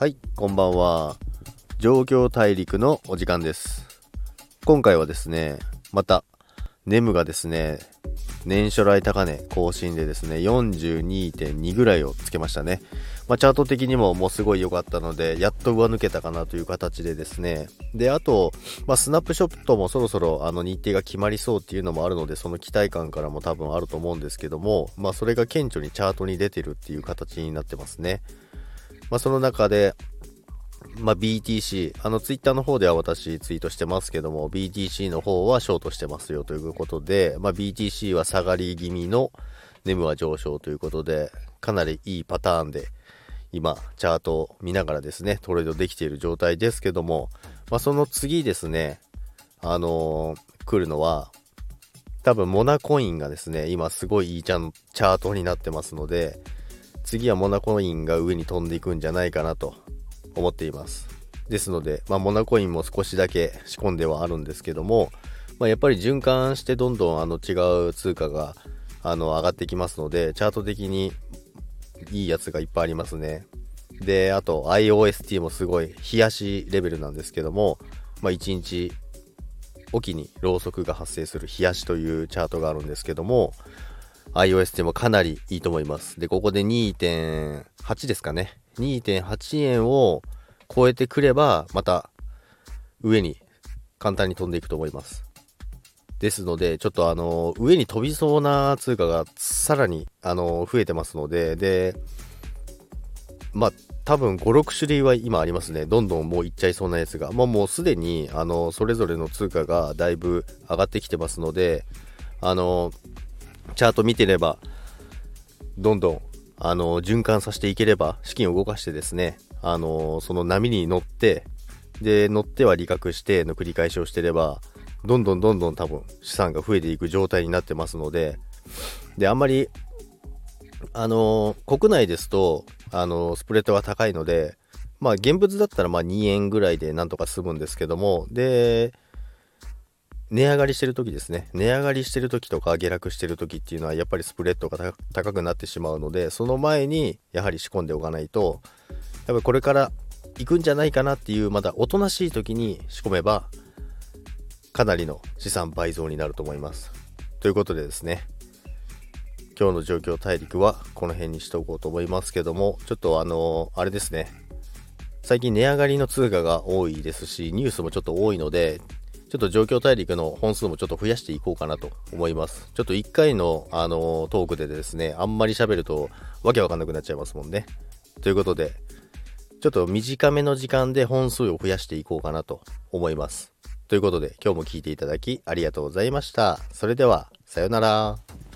はい、こんばんは。状況大陸のお時間です。今回はですね、また、ネムがですね、年初来高値更新でですね、42.2ぐらいをつけましたね。まあ、チャート的にももうすごい良かったので、やっと上抜けたかなという形でですね。で、あと、まあ、スナップショットもそろそろあの日程が決まりそうっていうのもあるので、その期待感からも多分あると思うんですけども、まあ、それが顕著にチャートに出てるっていう形になってますね。まあ、その中で、まあ、BTC、あのツイッターの方では私ツイートしてますけども、BTC の方はショートしてますよということで、まあ、BTC は下がり気味のネムは上昇ということで、かなりいいパターンで、今、チャートを見ながらですね、トレードできている状態ですけども、まあ、その次ですね、あのー来るのは、多分モナコインがですね、今すごいいいチャチャートになってますので、次はモナコインが上に飛んでいくんじゃないかなと思っています。ですので、まあ、モナコインも少しだけ仕込んではあるんですけども、まあ、やっぱり循環してどんどんあの違う通貨があの上がってきますので、チャート的にいいやつがいっぱいありますね。で、あと IOST もすごい冷やしレベルなんですけども、まあ、1日おきにろうそくが発生する冷やしというチャートがあるんですけども、iOST もかなりいいと思います。で、ここで2.8ですかね。2.8円を超えてくれば、また上に簡単に飛んでいくと思います。ですので、ちょっとあの、上に飛びそうな通貨がさらにあの、増えてますので、で、まあ、多分5、6種類は今ありますね。どんどんもういっちゃいそうなやつが。まあもうすでに、あの、それぞれの通貨がだいぶ上がってきてますので、あの、チャート見てれば、どんどん、あの、循環させていければ、資金を動かしてですね、あの、その波に乗って、で、乗っては利確しての繰り返しをしてれば、どんどんどんどん多分資産が増えていく状態になってますので、で、あんまり、あの、国内ですと、あの、スプレッドが高いので、まあ、現物だったらまあ2円ぐらいでなんとか済むんですけども、で、値上がりしてる時ですね。値上がりしてる時とか下落してる時っていうのはやっぱりスプレッドが高くなってしまうので、その前にやはり仕込んでおかないと、やっぱりこれから行くんじゃないかなっていうまだおとなしい時に仕込めば、かなりの資産倍増になると思います。ということでですね、今日の状況大陸はこの辺にしておこうと思いますけども、ちょっとあのあれですね、最近値上がりの通貨が多いですし、ニュースもちょっと多いので、ちょっと状況大陸の本数もちょっと増やしていこうかなと思います。ちょっと1回の、あのトークでですね、あんまり喋るとわけわかんなくなっちゃいますもんね。ということで、ちょっと短めの時間で本数を増やしていこうかなと思います。ということで、今日も聞いていただきありがとうございました。それでは、さようなら。